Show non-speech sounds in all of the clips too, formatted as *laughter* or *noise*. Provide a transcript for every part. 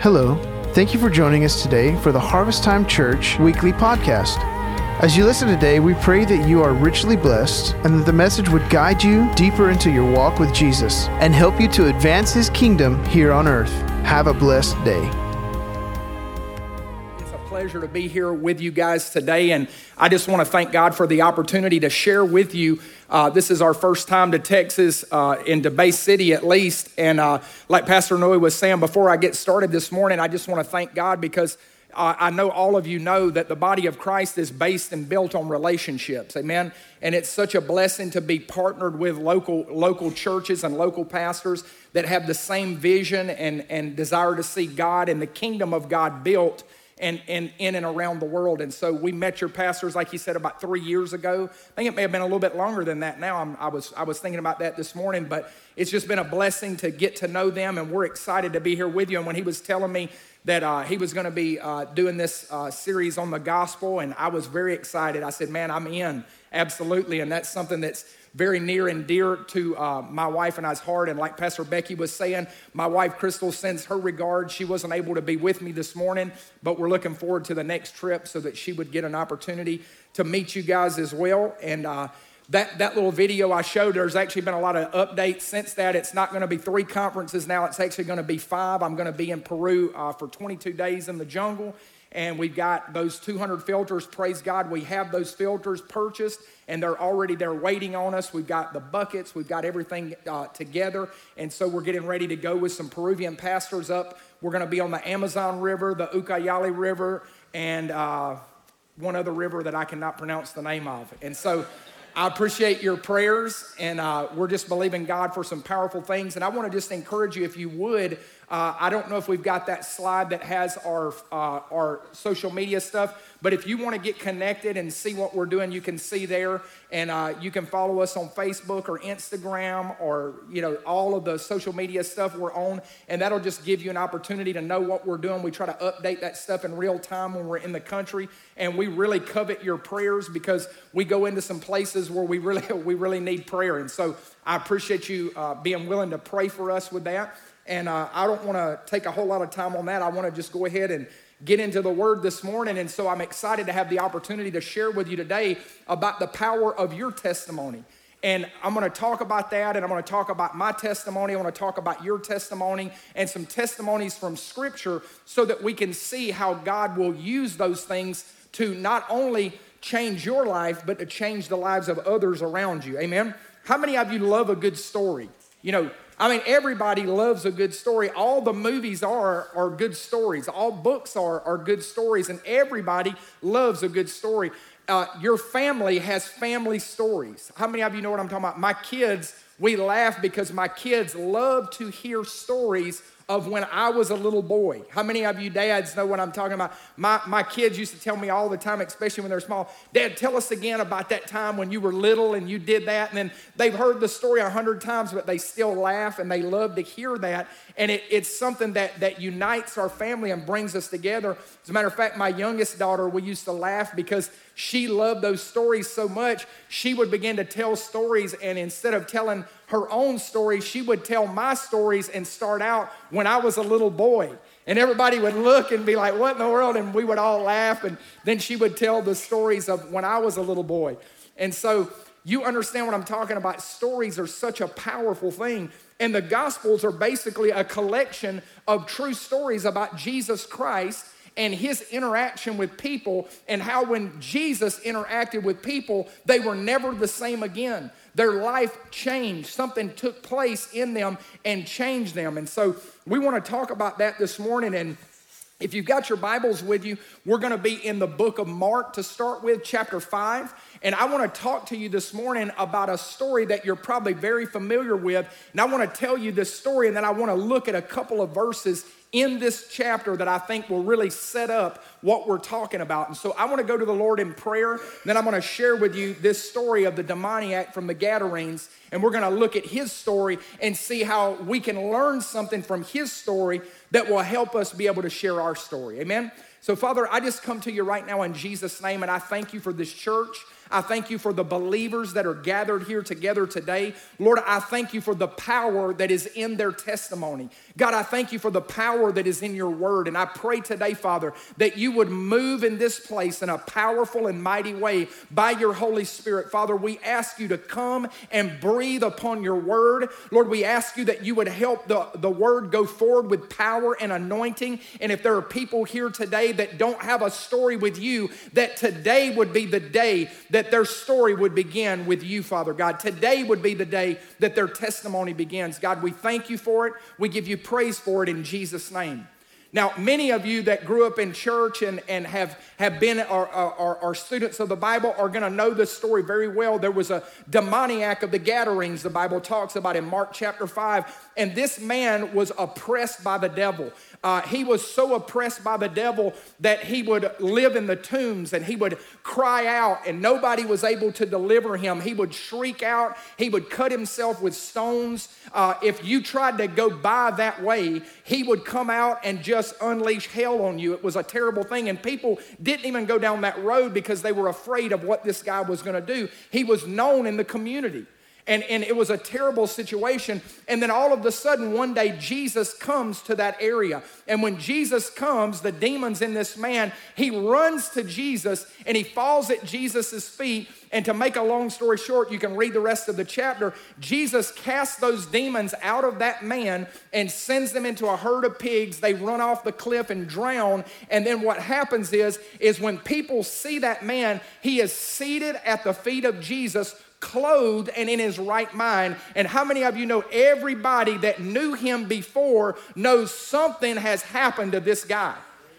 Hello. Thank you for joining us today for the Harvest Time Church weekly podcast. As you listen today, we pray that you are richly blessed and that the message would guide you deeper into your walk with Jesus and help you to advance his kingdom here on earth. Have a blessed day. It's a pleasure to be here with you guys today, and I just want to thank God for the opportunity to share with you. Uh, this is our first time to Texas, uh, into Bay City at least. And uh, like Pastor Noe was saying before I get started this morning, I just want to thank God because uh, I know all of you know that the body of Christ is based and built on relationships. Amen. And it's such a blessing to be partnered with local, local churches and local pastors that have the same vision and, and desire to see God and the kingdom of God built and, and in and around the world. And so we met your pastors, like you said, about three years ago. I think it may have been a little bit longer than that now. I'm, i was, I was thinking about that this morning, but it's just been a blessing to get to know them, and we're excited to be here with you. And when he was telling me that uh, he was going to be uh, doing this uh, series on the gospel, and I was very excited. I said, Man, I'm in, absolutely. And that's something that's very near and dear to uh, my wife and I's heart. And like Pastor Becky was saying, my wife Crystal sends her regards. She wasn't able to be with me this morning, but we're looking forward to the next trip so that she would get an opportunity to meet you guys as well. And uh, that, that little video I showed, there's actually been a lot of updates since that. It's not going to be three conferences now, it's actually going to be five. I'm going to be in Peru uh, for 22 days in the jungle and we've got those 200 filters. Praise God, we have those filters purchased, and they're already there waiting on us. We've got the buckets, we've got everything uh, together, and so we're getting ready to go with some Peruvian pastors up. We're going to be on the Amazon River, the Ucayali River, and uh, one other river that I cannot pronounce the name of. And so I appreciate your prayers, and uh, we're just believing God for some powerful things. And I want to just encourage you, if you would, uh, I don't know if we've got that slide that has our, uh, our social media stuff, but if you want to get connected and see what we're doing, you can see there. And uh, you can follow us on Facebook or Instagram or, you know, all of the social media stuff we're on. And that'll just give you an opportunity to know what we're doing. We try to update that stuff in real time when we're in the country. And we really covet your prayers because we go into some places where we really, *laughs* we really need prayer. And so I appreciate you uh, being willing to pray for us with that. And uh, I don't want to take a whole lot of time on that. I want to just go ahead and get into the word this morning. And so I'm excited to have the opportunity to share with you today about the power of your testimony. And I'm going to talk about that, and I'm going to talk about my testimony. I want to talk about your testimony and some testimonies from Scripture so that we can see how God will use those things to not only change your life, but to change the lives of others around you. Amen? How many of you love a good story? You know, I mean, everybody loves a good story. All the movies are are good stories. All books are are good stories, and everybody loves a good story. Uh, your family has family stories. How many of you know what I'm talking about? My kids, we laugh because my kids love to hear stories of when I was a little boy. How many of you dads know what I'm talking about? My, my kids used to tell me all the time, especially when they're small, Dad, tell us again about that time when you were little and you did that. And then they've heard the story a hundred times, but they still laugh and they love to hear that. And it, it's something that, that unites our family and brings us together. As a matter of fact, my youngest daughter, we used to laugh because she loved those stories so much, she would begin to tell stories. And instead of telling her own stories, she would tell my stories and start out when I was a little boy. And everybody would look and be like, What in the world? And we would all laugh. And then she would tell the stories of when I was a little boy. And so you understand what I'm talking about. Stories are such a powerful thing. And the Gospels are basically a collection of true stories about Jesus Christ and his interaction with people, and how when Jesus interacted with people, they were never the same again. Their life changed. Something took place in them and changed them. And so we want to talk about that this morning. And if you've got your Bibles with you, we're going to be in the book of Mark to start with, chapter 5. And I want to talk to you this morning about a story that you're probably very familiar with. And I want to tell you this story, and then I want to look at a couple of verses in this chapter that I think will really set up what we're talking about. And so I want to go to the Lord in prayer. Then I'm going to share with you this story of the demoniac from the Gadarenes. And we're going to look at his story and see how we can learn something from his story that will help us be able to share our story. Amen? So, Father, I just come to you right now in Jesus' name, and I thank you for this church. I thank you for the believers that are gathered here together today. Lord, I thank you for the power that is in their testimony. God, I thank you for the power that is in your word. And I pray today, Father, that you would move in this place in a powerful and mighty way by your Holy Spirit. Father, we ask you to come and breathe upon your word. Lord, we ask you that you would help the, the word go forward with power and anointing. And if there are people here today that don't have a story with you, that today would be the day that that their story would begin with you, Father God. Today would be the day that their testimony begins. God, we thank you for it. We give you praise for it in Jesus' name. Now, many of you that grew up in church and, and have, have been our, our, students of the Bible are going to know this story very well. There was a demoniac of the Gadarenes, the Bible talks about in Mark chapter 5, and this man was oppressed by the devil. Uh, he was so oppressed by the devil that he would live in the tombs and he would cry out, and nobody was able to deliver him. He would shriek out, he would cut himself with stones. Uh, if you tried to go by that way, he would come out and just unleash hell on you. It was a terrible thing, and people didn't even go down that road because they were afraid of what this guy was going to do. He was known in the community. And, and it was a terrible situation. And then all of a sudden, one day, Jesus comes to that area. And when Jesus comes, the demons in this man, he runs to Jesus and he falls at Jesus' feet. And to make a long story short, you can read the rest of the chapter. Jesus casts those demons out of that man and sends them into a herd of pigs. They run off the cliff and drown. And then what happens is, is when people see that man, he is seated at the feet of Jesus clothed and in his right mind. And how many of you know everybody that knew him before knows something has happened to this guy?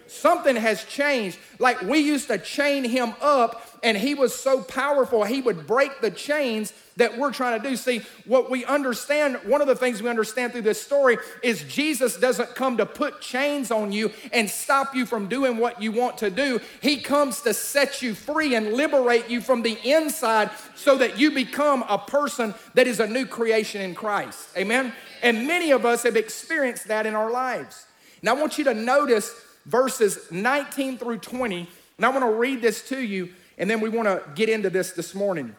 Something has changed. Like we used to chain him up, and he was so powerful, he would break the chains that we're trying to do. See, what we understand, one of the things we understand through this story is Jesus doesn't come to put chains on you and stop you from doing what you want to do. He comes to set you free and liberate you from the inside so that you become a person that is a new creation in Christ. Amen? And many of us have experienced that in our lives. Now, I want you to notice verses 19 through 20, and I want to read this to you, and then we want to get into this this morning.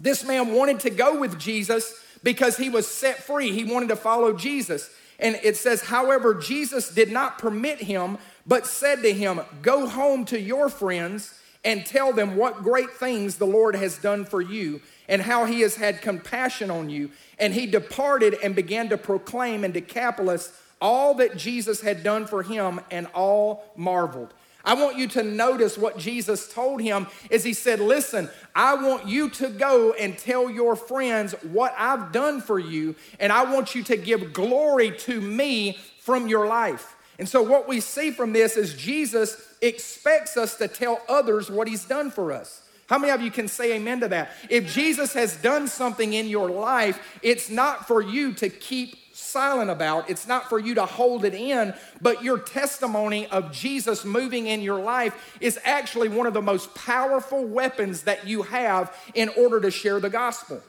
This man wanted to go with Jesus because he was set free. He wanted to follow Jesus. And it says, however, Jesus did not permit him, but said to him, Go home to your friends and tell them what great things the Lord has done for you and how he has had compassion on you. And he departed and began to proclaim in Decapolis all that Jesus had done for him, and all marveled. I want you to notice what Jesus told him is he said, "Listen, I want you to go and tell your friends what I've done for you, and I want you to give glory to me from your life." And so what we see from this is Jesus expects us to tell others what he's done for us. How many of you can say amen to that? If Jesus has done something in your life, it's not for you to keep silent about. It's not for you to hold it in, but your testimony of Jesus moving in your life is actually one of the most powerful weapons that you have in order to share the gospel.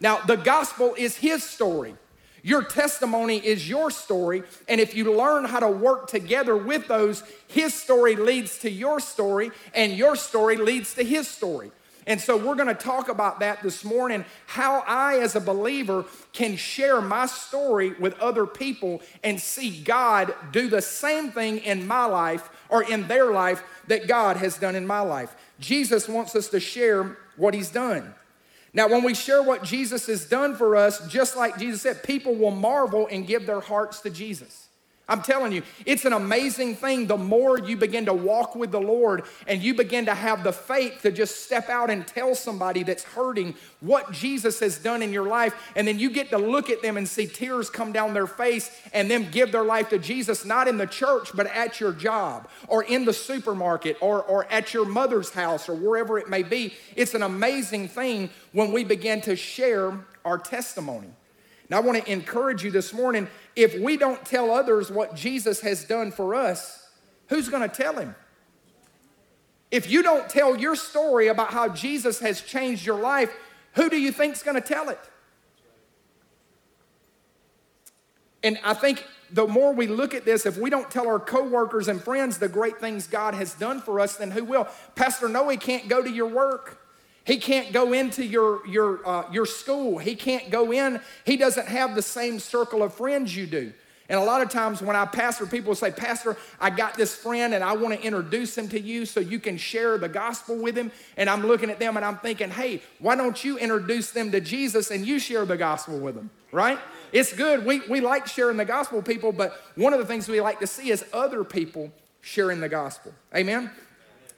Now, the gospel is his story. Your testimony is your story. And if you learn how to work together with those, his story leads to your story, and your story leads to his story. And so we're going to talk about that this morning how I, as a believer, can share my story with other people and see God do the same thing in my life or in their life that God has done in my life. Jesus wants us to share what He's done. Now, when we share what Jesus has done for us, just like Jesus said, people will marvel and give their hearts to Jesus. I'm telling you, it's an amazing thing. The more you begin to walk with the Lord and you begin to have the faith to just step out and tell somebody that's hurting what Jesus has done in your life, and then you get to look at them and see tears come down their face and them give their life to Jesus, not in the church, but at your job or in the supermarket or, or at your mother's house or wherever it may be. It's an amazing thing when we begin to share our testimony. Now, I want to encourage you this morning if we don't tell others what Jesus has done for us, who's going to tell him? If you don't tell your story about how Jesus has changed your life, who do you think is going to tell it? And I think the more we look at this, if we don't tell our coworkers and friends the great things God has done for us, then who will? Pastor Noe can't go to your work. He can't go into your, your, uh, your school. He can't go in. He doesn't have the same circle of friends you do. And a lot of times when I pastor, people say, Pastor, I got this friend and I want to introduce him to you so you can share the gospel with him. And I'm looking at them and I'm thinking, hey, why don't you introduce them to Jesus and you share the gospel with them, right? It's good. We, we like sharing the gospel people, but one of the things we like to see is other people sharing the gospel. Amen?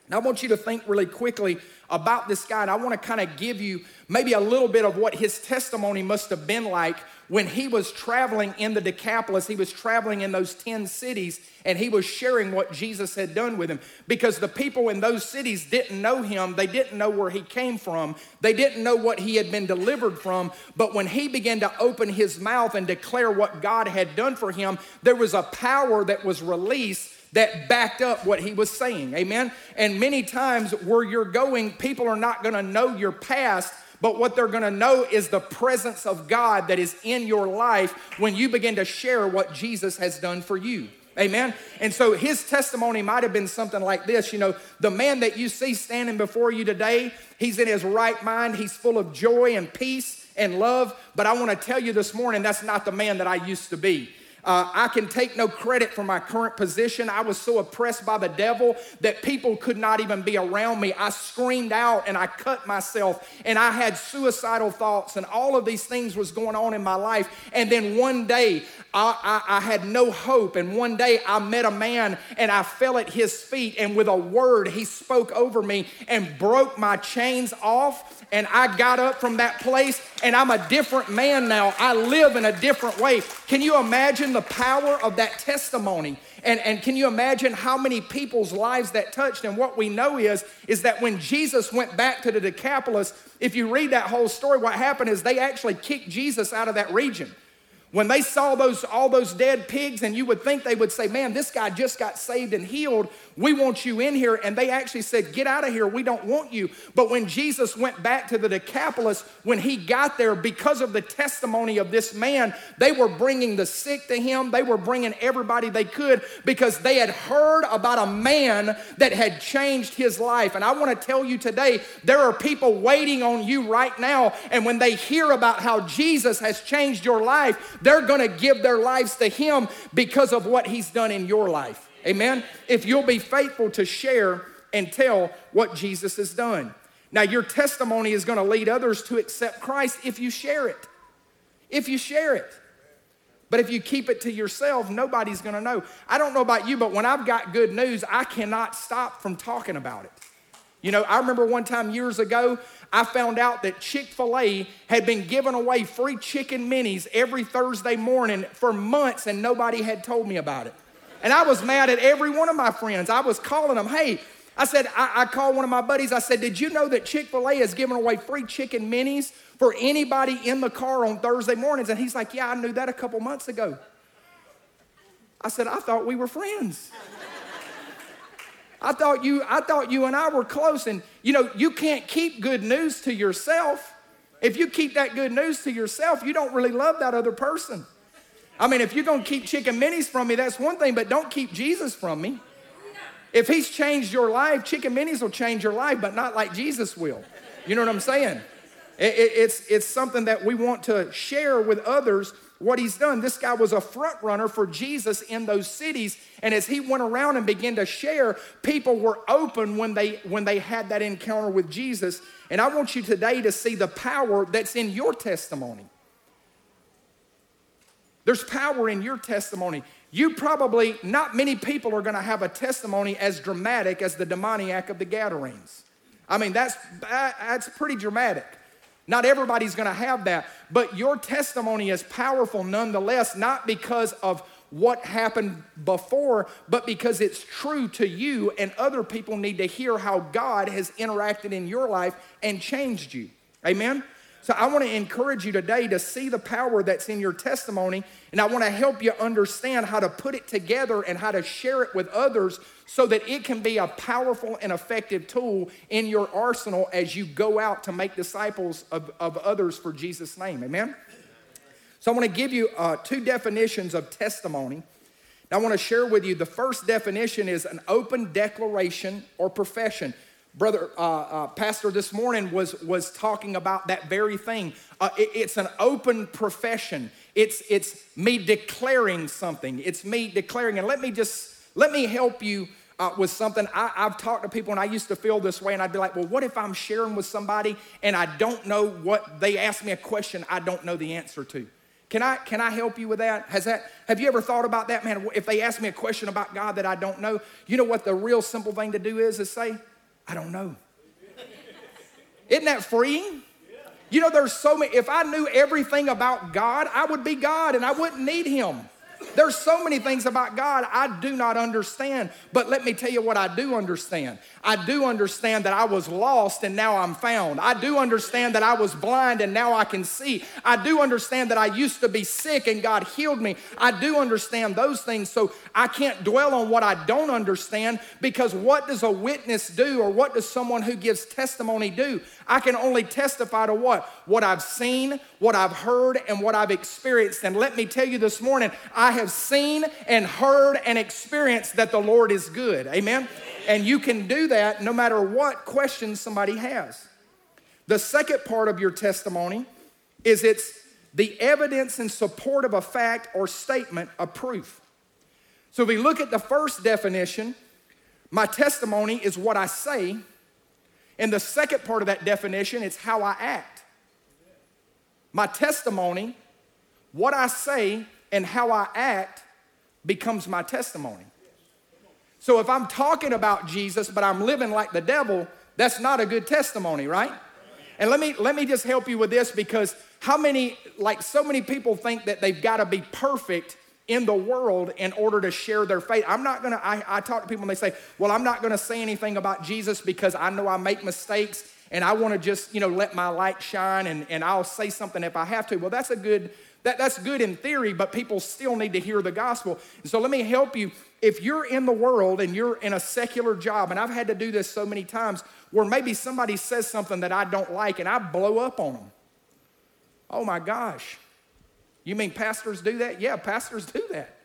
Now, I want you to think really quickly about this guy, and I want to kind of give you maybe a little bit of what his testimony must have been like when he was traveling in the Decapolis. He was traveling in those 10 cities, and he was sharing what Jesus had done with him. Because the people in those cities didn't know him, they didn't know where he came from, they didn't know what he had been delivered from. But when he began to open his mouth and declare what God had done for him, there was a power that was released that backed up what he was saying. Amen. And many times where you're going, people are not going to know your past. But what they're gonna know is the presence of God that is in your life when you begin to share what Jesus has done for you. Amen. And so his testimony might have been something like this you know, the man that you see standing before you today, he's in his right mind, he's full of joy and peace and love. But I wanna tell you this morning, that's not the man that I used to be. Uh, I can take no credit for my current position. I was so oppressed by the devil that people could not even be around me. I screamed out and I cut myself and I had suicidal thoughts and all of these things was going on in my life. And then one day I, I, I had no hope. And one day I met a man and I fell at his feet and with a word he spoke over me and broke my chains off and I got up from that place and I'm a different man now. I live in a different way. Can you imagine the power of that testimony? And, and can you imagine how many people's lives that touched? And what we know is, is that when Jesus went back to the Decapolis, if you read that whole story, what happened is they actually kicked Jesus out of that region. When they saw those all those dead pigs, and you would think they would say, Man, this guy just got saved and healed. We want you in here. And they actually said, Get out of here. We don't want you. But when Jesus went back to the Decapolis, when he got there, because of the testimony of this man, they were bringing the sick to him. They were bringing everybody they could because they had heard about a man that had changed his life. And I want to tell you today, there are people waiting on you right now. And when they hear about how Jesus has changed your life, they're going to give their lives to him because of what he's done in your life. Amen? If you'll be faithful to share and tell what Jesus has done. Now, your testimony is going to lead others to accept Christ if you share it. If you share it. But if you keep it to yourself, nobody's going to know. I don't know about you, but when I've got good news, I cannot stop from talking about it. You know, I remember one time years ago, I found out that Chick fil A had been giving away free chicken minis every Thursday morning for months, and nobody had told me about it. And I was mad at every one of my friends. I was calling them, hey, I said, I, I called one of my buddies. I said, Did you know that Chick fil A is giving away free chicken minis for anybody in the car on Thursday mornings? And he's like, Yeah, I knew that a couple months ago. I said, I thought we were friends. I thought you, I thought you and I were close. And you know, you can't keep good news to yourself. If you keep that good news to yourself, you don't really love that other person. I mean, if you're to keep chicken minis from me, that's one thing, but don't keep Jesus from me. If he's changed your life, chicken minis will change your life, but not like Jesus will. You know what I'm saying? It, it, it's, it's something that we want to share with others what he's done. This guy was a front runner for Jesus in those cities. And as he went around and began to share, people were open when they when they had that encounter with Jesus. And I want you today to see the power that's in your testimony. There's power in your testimony. You probably, not many people are going to have a testimony as dramatic as the demoniac of the Gadarenes. I mean, that's, that's pretty dramatic. Not everybody's going to have that, but your testimony is powerful nonetheless, not because of what happened before, but because it's true to you, and other people need to hear how God has interacted in your life and changed you. Amen? So I want to encourage you today to see the power that's in your testimony, and I want to help you understand how to put it together and how to share it with others so that it can be a powerful and effective tool in your arsenal as you go out to make disciples of, of others for Jesus' name. Amen? So I want to give you uh, two definitions of testimony. I want to share with you the first definition is an open declaration or profession. Brother, uh, uh, Pastor this morning was, was talking about that very thing. Uh, it, it's an open profession. It's, it's me declaring something. It's me declaring. And let me just, let me help you uh, with something. I, have talked to people and I used to feel this way and I'd be like, well, what if I'm sharing with somebody and I don't know what, they ask me a question I don't know the answer to? Can I, can I help you with that? Has that? Have you ever thought about that, man? If they ask me a question about God that I don't know, you know what the real simple thing to do is, is say, I don't know. Isn't that freeing? You know, there's so many, if I knew everything about God, I would be God and I wouldn't need Him. There's so many things about God I do not understand, but let me tell you what I do understand. I do understand that I was lost and now I'm found. I do understand that I was blind and now I can see. I do understand that I used to be sick and God healed me. I do understand those things, so I can't dwell on what I don't understand because what does a witness do or what does someone who gives testimony do? I can only testify to what? What I've seen, what I've heard, and what I've experienced. And let me tell you this morning, I have seen and heard and experienced that the Lord is good. Amen? And you can do that no matter what questions somebody has. The second part of your testimony is it's the evidence in support of a fact or statement of proof. So if we look at the first definition, my testimony is what I say and the second part of that definition it's how I act. My testimony, what I say, and how I act becomes my testimony. So if I'm talking about Jesus, but I'm living like the devil, that's not a good testimony, right? And let me let me just help you with this because how many like so many people think that they've got to be perfect in the world in order to share their faith. I'm not gonna, I, I talk to people and they say, well, I'm not gonna say anything about Jesus because I know I make mistakes and I wanna just, you know, let my light shine and, and I'll say something if I have to. Well, that's a good, that, that's good in theory, but people still need to hear the gospel. And so let me help you. If you're in the world and you're in a secular job, and I've had to do this so many times, where maybe somebody says something that I don't like and I blow up on them. Oh my gosh. You mean pastors do that? Yeah, pastors do that.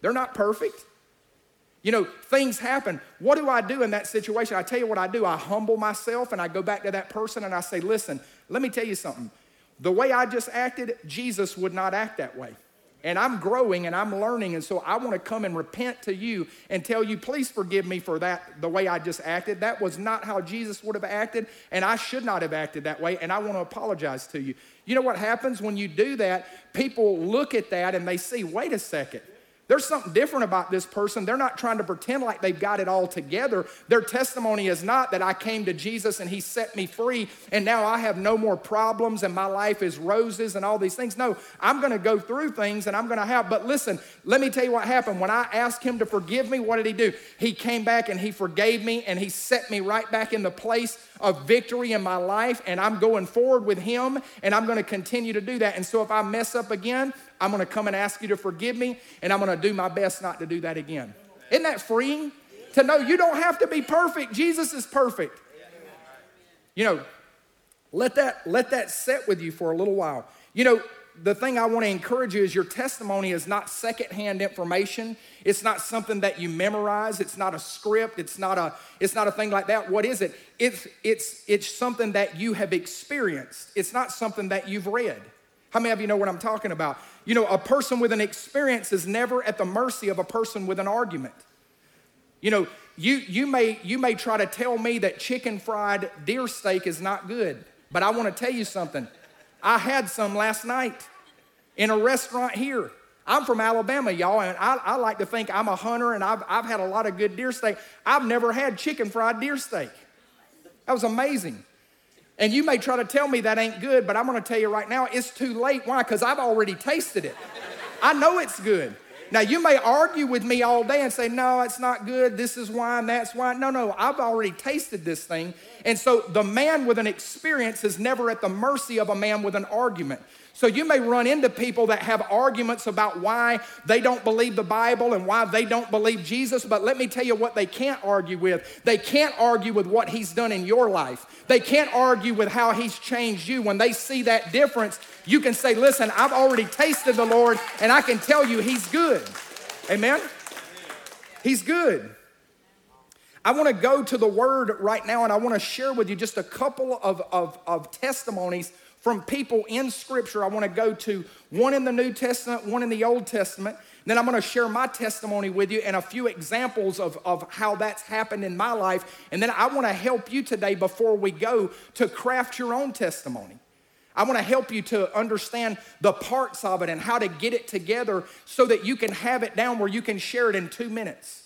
They're not perfect. You know, things happen. What do I do in that situation? I tell you what I do. I humble myself and I go back to that person and I say, listen, let me tell you something. The way I just acted, Jesus would not act that way and I'm growing and I'm learning. And so I want to come and repent to you and tell you, please forgive me for that, the way I just acted. That was not how Jesus would have acted, and I should not have acted that way. And I want to apologize to you. You know what happens when you do that? People look at that and they see, wait a second. There's something different about this person. They're not trying to pretend like they've got it all together. Their testimony is not that I came to Jesus and he set me free and now I have no more problems and my life is roses and all these things. No, I'm going to go through things and I'm going to have, but listen, let me tell you what happened. When I asked him to forgive me, what did he do? He came back and he forgave me and he set me right back in the place of victory in my life and I'm going forward with him and I'm going to continue to do that. And so if I mess up again, I'm going to come and ask you to forgive me, and I'm going to do my best not to do that again. Isn't that freeing? To know you don't have to be perfect. Jesus is perfect. You know, let that let that set with you for a little while. You know, the thing I want to encourage you is your testimony is not secondhand information. It's not something that you memorize. It's not a script. It's not a it's not a thing like that. What is it? It's it's it's something that you have experienced. It's not something that you've read. How many of you know what I'm talking about? You know, a person with an experience is never at the mercy of a person with an argument. You know, you, you, may, you may try to tell me that chicken fried deer steak is not good, but I want to tell you something. I had some last night in a restaurant here. I'm from Alabama, y'all, and I, I, like to think I'm a hunter and I've, I've had a lot of good deer steak. I've never had chicken fried deer steak. That was amazing. And you may try to tell me that ain't good, but I'm gonna tell you right now, it's too late. Why? Because I've already tasted it. I know it's good. Now, you may argue with me all day and say, no, it's not good. This is why and that's why. No, no, I've already tasted this thing. And so the man with an experience is never at the mercy of a man with an argument. So you may run into people that have arguments about why they don't believe the Bible and why they don't believe Jesus, but let me tell you what they can't argue with. They can't argue with what he's done in your life. They can't argue with how he's changed you. When they see that difference, you can say, "Listen, I've already tasted the Lord and I can tell you he's good." Amen. He's good. I want to go to the word right now and I want to share with you just a couple of, of, of testimonies from people in Scripture. I want to go to one in the New Testament, one in the Old Testament. Then I'm going to share my testimony with you and a few examples of, of how that's happened in my life. And then I want to help you today before we go to craft your own testimony. I want to help you to understand the parts of it and how to get it together so that you can have it down where you can share it in two minutes.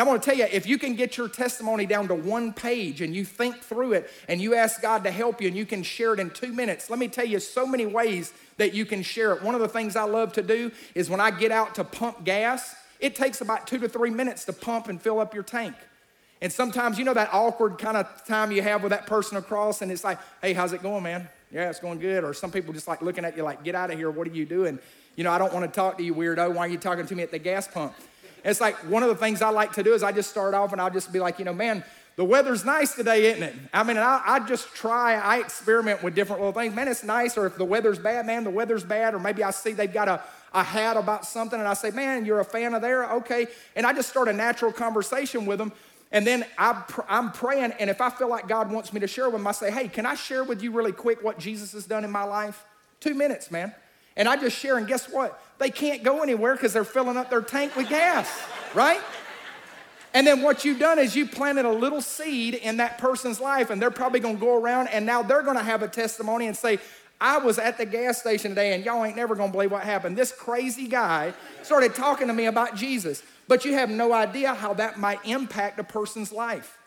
Now, I want to tell you if you can get your testimony down to one page and you think through it and you ask God to help you and you can share it in two minutes, let me tell you so many ways that you can share it. One of the things I love to do is when I get out to pump gas, it takes about two to three minutes to pump and fill up your tank. And sometimes, you know, that awkward kind of time you have with that person across, and it's like, hey, how's it going, man? Yeah, it's going good. Or some people just like looking at you like, get out of here. What are you doing? You know, I don't want to talk to you, weirdo. Why are you talking to me at the gas pump? It's like one of the things I like to do is I just start off and I'll just be like, you know, man, the weather's nice today, isn't it? I mean, I, I, just try, I experiment with different little things. Man, it's nice. Or if the weather's bad, man, the weather's bad. Or maybe I see they've got a, a hat about something and I say, man, you're a fan of there? Okay. And I just start a natural conversation with them. And then I, I'm praying. And if I feel like God wants me to share with them, I say, hey, can I share with you really quick what Jesus has done in my life? Two minutes, man. And I just share, and guess what? They can't go anywhere because they're filling up their tank with gas, right? And then what you've done is you planted a little seed in that person's life, and they're probably gonna go around and now they're gonna have a testimony and say, I was at the gas station today, and y'all ain't never gonna believe what happened. This crazy guy started talking to me about Jesus, but you have no idea how that might impact a person's life.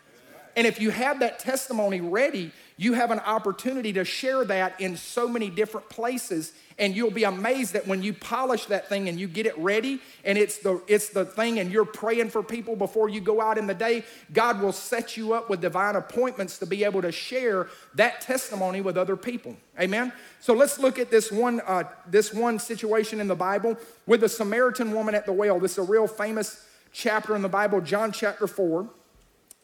And if you have that testimony ready, you have an opportunity to share that in so many different places and you'll be amazed that when you polish that thing and you get it ready and it's the it's the thing and you're praying for people before you go out in the day god will set you up with divine appointments to be able to share that testimony with other people. Amen? So let's look at this one uh, this one situation in the bible with the samaritan woman at the well. This is a real famous chapter in the bible john chapter 4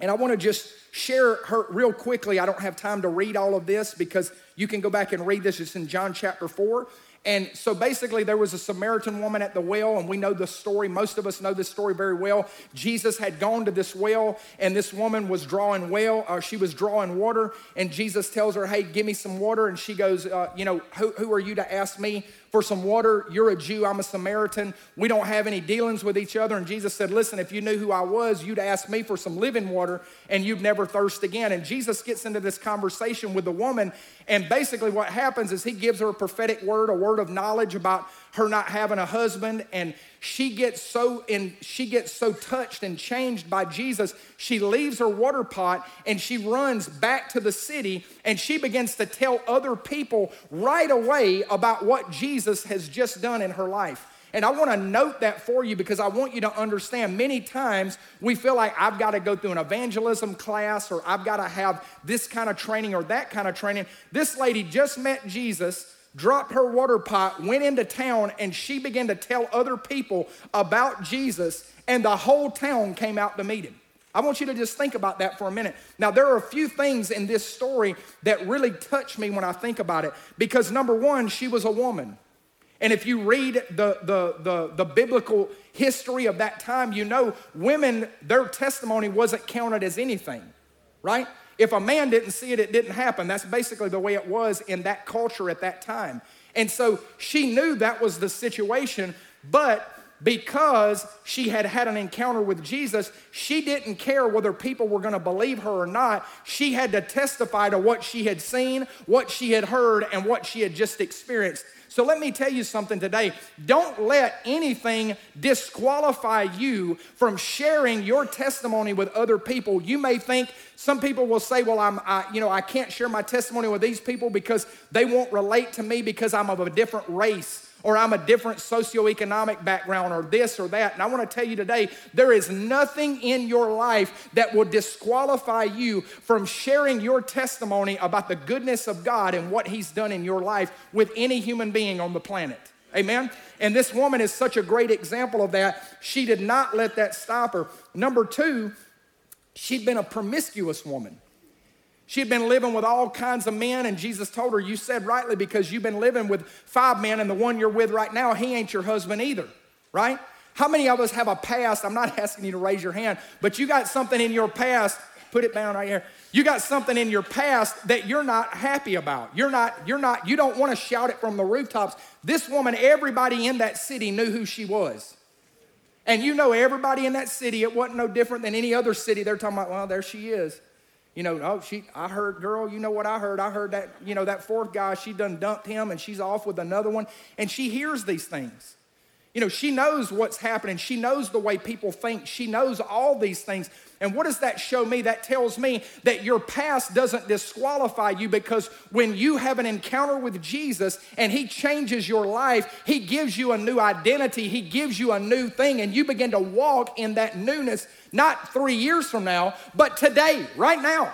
and I want to just share her real quickly. I don't have time to read all of this because you can go back and read this. It's in John chapter 4. And so basically, there was a Samaritan woman at the well, and we know the story. Most of us know this story very well. Jesus had gone to this well, and this woman was drawing well. Uh, she was drawing water, and Jesus tells her, "Hey, give me some water." And she goes, uh, "You know, who, who are you to ask me for some water? You're a Jew. I'm a Samaritan. We don't have any dealings with each other." And Jesus said, "Listen, if you knew who I was, you'd ask me for some living water, and you'd never thirst again." And Jesus gets into this conversation with the woman, and basically, what happens is he gives her a prophetic word, a word of knowledge about her not having a husband and she gets so in she gets so touched and changed by Jesus she leaves her water pot and she runs back to the city and she begins to tell other people right away about what Jesus has just done in her life and I want to note that for you because I want you to understand many times we feel like I've got to go through an evangelism class or I've got to have this kind of training or that kind of training. This lady just met Jesus dropped her water pot, went into town, and she began to tell other people about Jesus, and the whole town came out to meet him. I want you to just think about that for a minute. Now, there are a few things in this story that really touch me when I think about it, because number one, she was a woman. And if you read the, the, the, the, biblical history of that time, you know women, their testimony wasn't counted as anything, right? If a man didn't see it, it didn't happen. That's basically the way it was in that culture at that time. And so she knew that was the situation, but because she had had an encounter with Jesus, she didn't care whether people were going to believe her or not. She had to testify to what she had seen, what she had heard, and what she had just experienced. So let me tell you something today. Don't let anything disqualify you from sharing your testimony with other people. You may think some people will say, "Well, I'm, I, you know, I can't share my testimony with these people because they won't relate to me because I'm of a different race." Or I'm a different socioeconomic background, or this or that. And I want to tell you today there is nothing in your life that will disqualify you from sharing your testimony about the goodness of God and what He's done in your life with any human being on the planet. Amen? And this woman is such a great example of that. She did not let that stop her. Number two, she'd been a promiscuous woman. She had been living with all kinds of men, and Jesus told her, You said rightly because you've been living with five men, and the one you're with right now, he ain't your husband either, right? How many of us have a past? I'm not *laughs* asking you to raise your hand, but you got something in your past. Put it down right here. You got something in your past that you're not happy about. You're not, you're not, you don't want to shout it from the rooftops. This woman, everybody in that city knew who she was. And you know, everybody in that city, it wasn't no different than any other city. They're talking about, well, there she is. You know, oh, she, I heard, girl, you know what I heard? I heard that, you know, that fourth guy, she done dumped him and she's off with another one. And she hears these things. You know, she knows what's happening. She knows the way people think. She knows all these things. And what does that show me? That tells me that your past doesn't disqualify you because when you have an encounter with Jesus and He changes your life, He gives you a new identity, He gives you a new thing, and you begin to walk in that newness, not three years from now, but today, right now.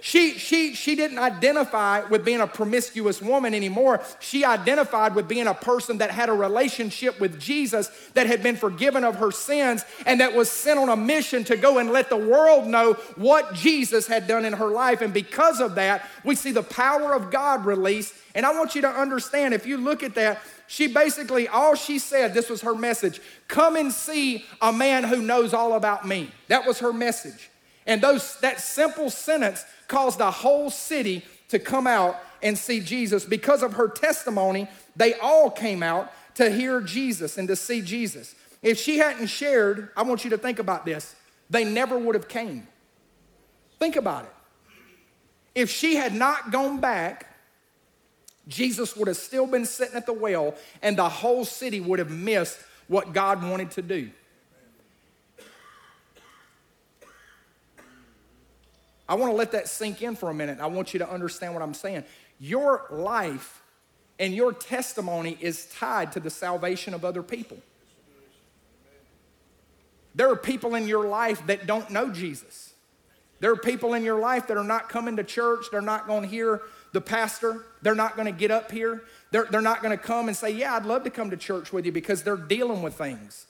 She, she, she didn't identify with being a promiscuous woman anymore. She identified with being a person that had a relationship with Jesus, that had been forgiven of her sins, and that was sent on a mission to go and let the world know what Jesus had done in her life. And because of that, we see the power of God released. And I want you to understand if you look at that, she basically, all she said, this was her message come and see a man who knows all about me. That was her message. And those, that simple sentence caused the whole city to come out and see Jesus. Because of her testimony, they all came out to hear Jesus and to see Jesus. If she hadn't shared, I want you to think about this, they never would have came. Think about it. If she had not gone back, Jesus would have still been sitting at the well and the whole city would have missed what God wanted to do. I want to let that sink in for a minute. I want you to understand what I'm saying. Your life and your testimony is tied to the salvation of other people. There are people in your life that don't know Jesus. There are people in your life that are not coming to church. They're not going to hear the pastor. They're not going to get up here. They're, they're not going to come and say, Yeah, I'd love to come to church with you because they're dealing with things.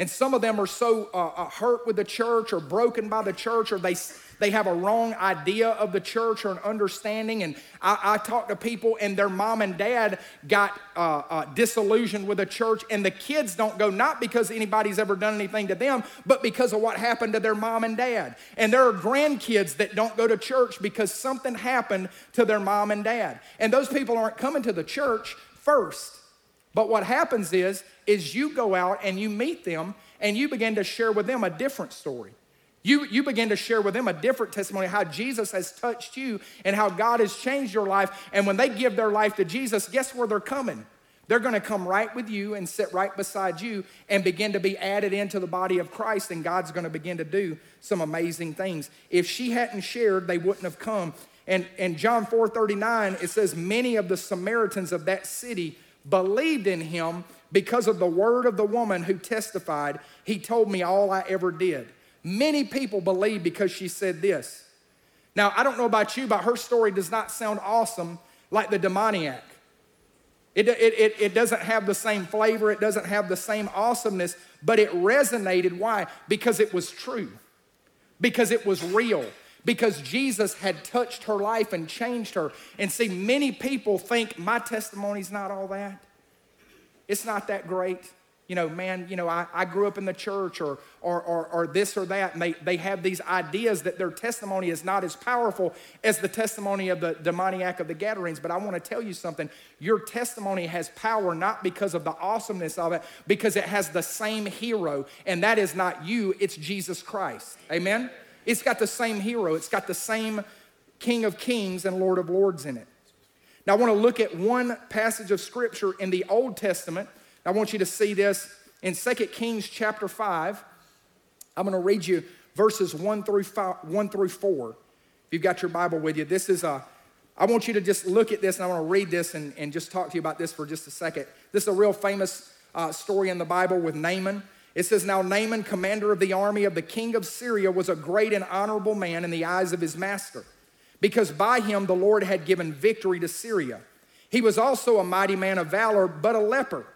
And some of them are so uh, uh, hurt with the church or broken by the church or they, they have a wrong idea of the church or an understanding. And I, I talk to people and their mom and dad got uh, uh, disillusioned with the church, and the kids don't go not because anybody's ever done anything to them, but because of what happened to their mom and dad. And there are grandkids that don't go to church because something happened to their mom and dad. And those people aren't coming to the church first. But what happens is, is you go out and you meet them and you begin to share with them a different story. You, you begin to share with them a different testimony how Jesus has touched you and how God has changed your life. And when they give their life to Jesus, guess where they're coming? They're going to come right with you and sit right beside you and begin to be added into the body of Christ, and God's going to begin to do some amazing things. If she hadn't shared, they wouldn't have come. And in John 4 39, it says, Many of the Samaritans of that city believed in him because of the word of the woman who testified, He told me all I ever did. Many people believe because she said this. Now, I don't know about you, but her story does not sound awesome like the demoniac. It, it, it, it, doesn't have the same flavor, it doesn't have the same awesomeness, but it resonated. Why? Because it was true, because it was real, because Jesus had touched her life and changed her. And see, many people think my testimony's not all that. It's not that great. You know, man, you know, I, I grew up in the church or, or, or, or this or that. And they, they have these ideas that their testimony is not as powerful as the testimony of the demoniac of the Gadarenes. But I want to tell you something. Your testimony has power not because of the awesomeness of it, because it has the same hero. And that is not you, it's Jesus Christ. Amen? It's got the same hero, it's got the same King of Kings and Lord of Lords in it. Now, I want to look at one passage of scripture in the Old Testament. I want you to see this in 2 Kings chapter 5. I'm going to read you verses 1 through, 5, 1 through 4. If you've got your Bible with you, this is a, I want you to just look at this and I want to read this and, and just talk to you about this for just a second. This is a real famous uh, story in the Bible with Naaman. It says, Now Naaman, commander of the army of the king of Syria, was a great and honorable man in the eyes of his master, because by him the Lord had given victory to Syria. He was also a mighty man of valor, but a leper.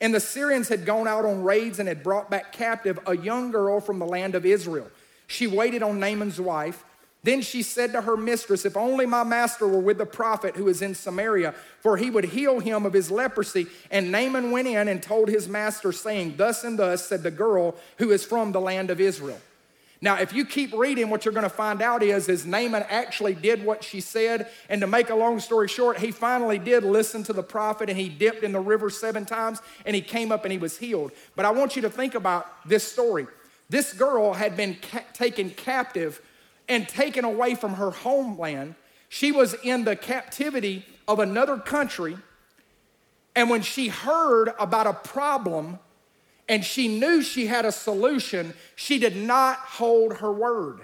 And the Syrians had gone out on raids and had brought back captive a young girl from the land of Israel. She waited on Naaman's wife. Then she said to her mistress, If only my master were with the prophet who is in Samaria, for he would heal him of his leprosy. And Naaman went in and told his master, saying, Thus and thus said the girl who is from the land of Israel. Now, if you keep reading, what you're going to find out is, is Naaman actually did what she said. And to make a long story short, he finally did listen to the prophet and he dipped in the river seven times and he came up and he was healed. But I want you to think about this story. This girl had been ca- taken captive and taken away from her homeland. She was in the captivity of another country. And when she heard about a problem and she knew she had a solution, she did not hold her word.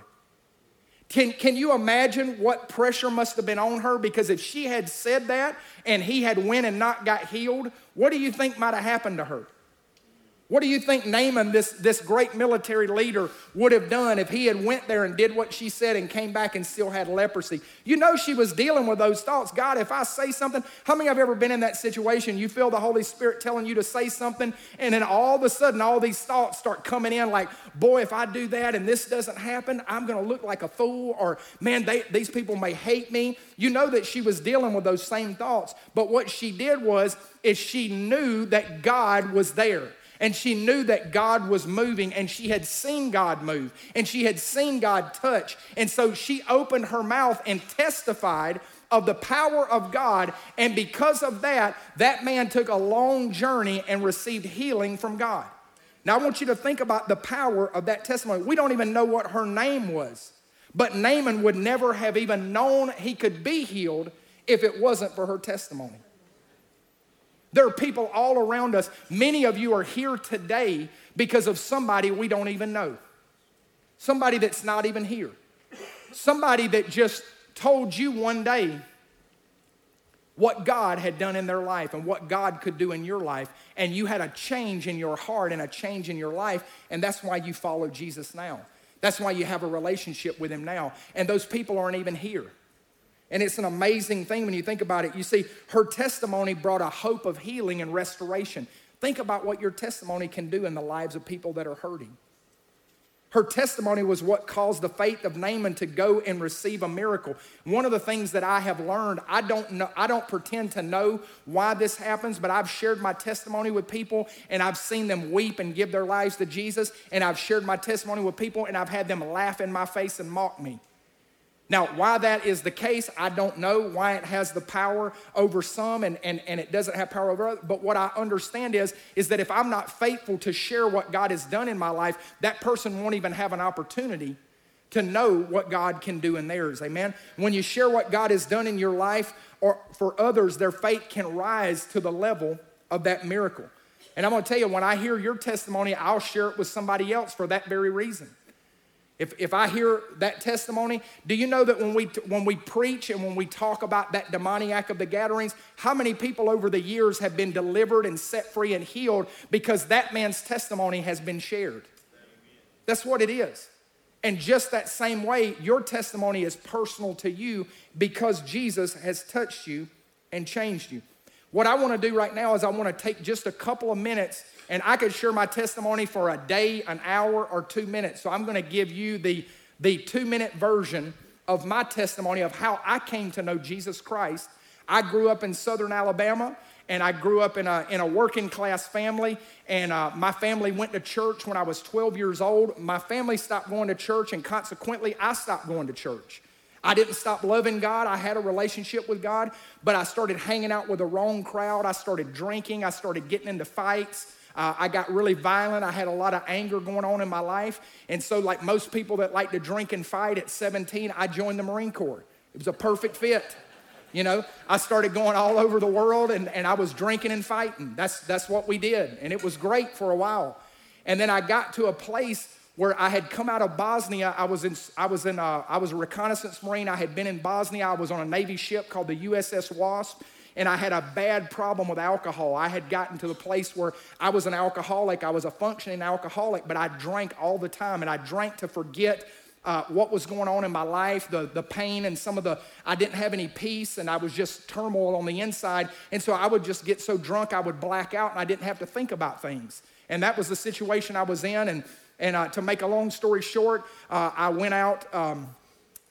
Can, can you imagine what pressure must have been on her? Because if she had said that and he had went and not got healed, what do you think might have happened to her? What do you think Naaman, this, this great military leader, would have done if he had went there and did what she said and came back and still had leprosy? You know she was dealing with those thoughts. God, if I say something, how many have ever been in that situation? You feel the Holy Spirit telling you to say something, and then all of a sudden all these thoughts start coming in like, boy, if I do that and this doesn't happen, I'm going to look like a fool, or man, they, these people may hate me. You know that she was dealing with those same thoughts, but what she did was is she knew that God was there. And she knew that God was moving and she had seen God move and she had seen God touch. And so she opened her mouth and testified of the power of God. And because of that, that man took a long journey and received healing from God. Now, I want you to think about the power of that testimony. We don't even know what her name was, but Naaman would never have even known he could be healed if it wasn't for her testimony. There are people all around us. Many of you are here today because of somebody we don't even know. Somebody that's not even here. Somebody that just told you one day what God had done in their life and what God could do in your life. And you had a change in your heart and a change in your life. And that's why you follow Jesus now. That's why you have a relationship with Him now. And those people aren't even here. And it's an amazing thing when you think about it. You see, her testimony brought a hope of healing and restoration. Think about what your testimony can do in the lives of people that are hurting. Her testimony was what caused the faith of Naaman to go and receive a miracle. One of the things that I have learned, I don't know, I don't pretend to know why this happens, but I've shared my testimony with people and I've seen them weep and give their lives to Jesus, and I've shared my testimony with people and I've had them laugh in my face and mock me. Now, why that is the case, I don't know why it has the power over some and, and, and it doesn't have power over others. But what I understand is, is that if I'm not faithful to share what God has done in my life, that person won't even have an opportunity to know what God can do in theirs. Amen. When you share what God has done in your life or for others, their faith can rise to the level of that miracle. And I'm going to tell you, when I hear your testimony, I'll share it with somebody else for that very reason. If, if I hear that testimony, do you know that when we, when we preach and when we talk about that demoniac of the Gadarenes, how many people over the years have been delivered and set free and healed because that man's testimony has been shared? That's what it is. And just that same way, your testimony is personal to you because Jesus has touched you and changed you. What I want to do right now is I want to take just a couple of minutes and I could share my testimony for a day, an hour, or two minutes. So I'm going to give you the, the two minute version of my testimony of how I came to know Jesus Christ. I grew up in southern Alabama and I grew up in a, in a working class family. And uh, my family went to church when I was 12 years old. My family stopped going to church, and consequently, I stopped going to church. I didn't stop loving God. I had a relationship with God, but I started hanging out with the wrong crowd. I started drinking. I started getting into fights. Uh, I got really violent. I had a lot of anger going on in my life. And so, like most people that like to drink and fight at 17, I joined the Marine Corps. It was a perfect fit. You know, I started going all over the world and, and I was drinking and fighting. That's, that's what we did. And it was great for a while. And then I got to a place where I had come out of Bosnia. I was in, I was in, a, uh, I was a reconnaissance marine. I had been in Bosnia. I was on a Navy ship called the USS Wasp, and I had a bad problem with alcohol. I had gotten to the place where I was an alcoholic. I was a functioning alcoholic, but I drank all the time, and I drank to forget uh, what was going on in my life, the, the pain and some of the, I didn't have any peace and I was just turmoil on the inside. And so I would just get so drunk I would black out and I didn't have to think about things. And that was the situation I was in. And and uh, to make a long story short, uh, I went out, um,